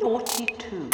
Forty-two.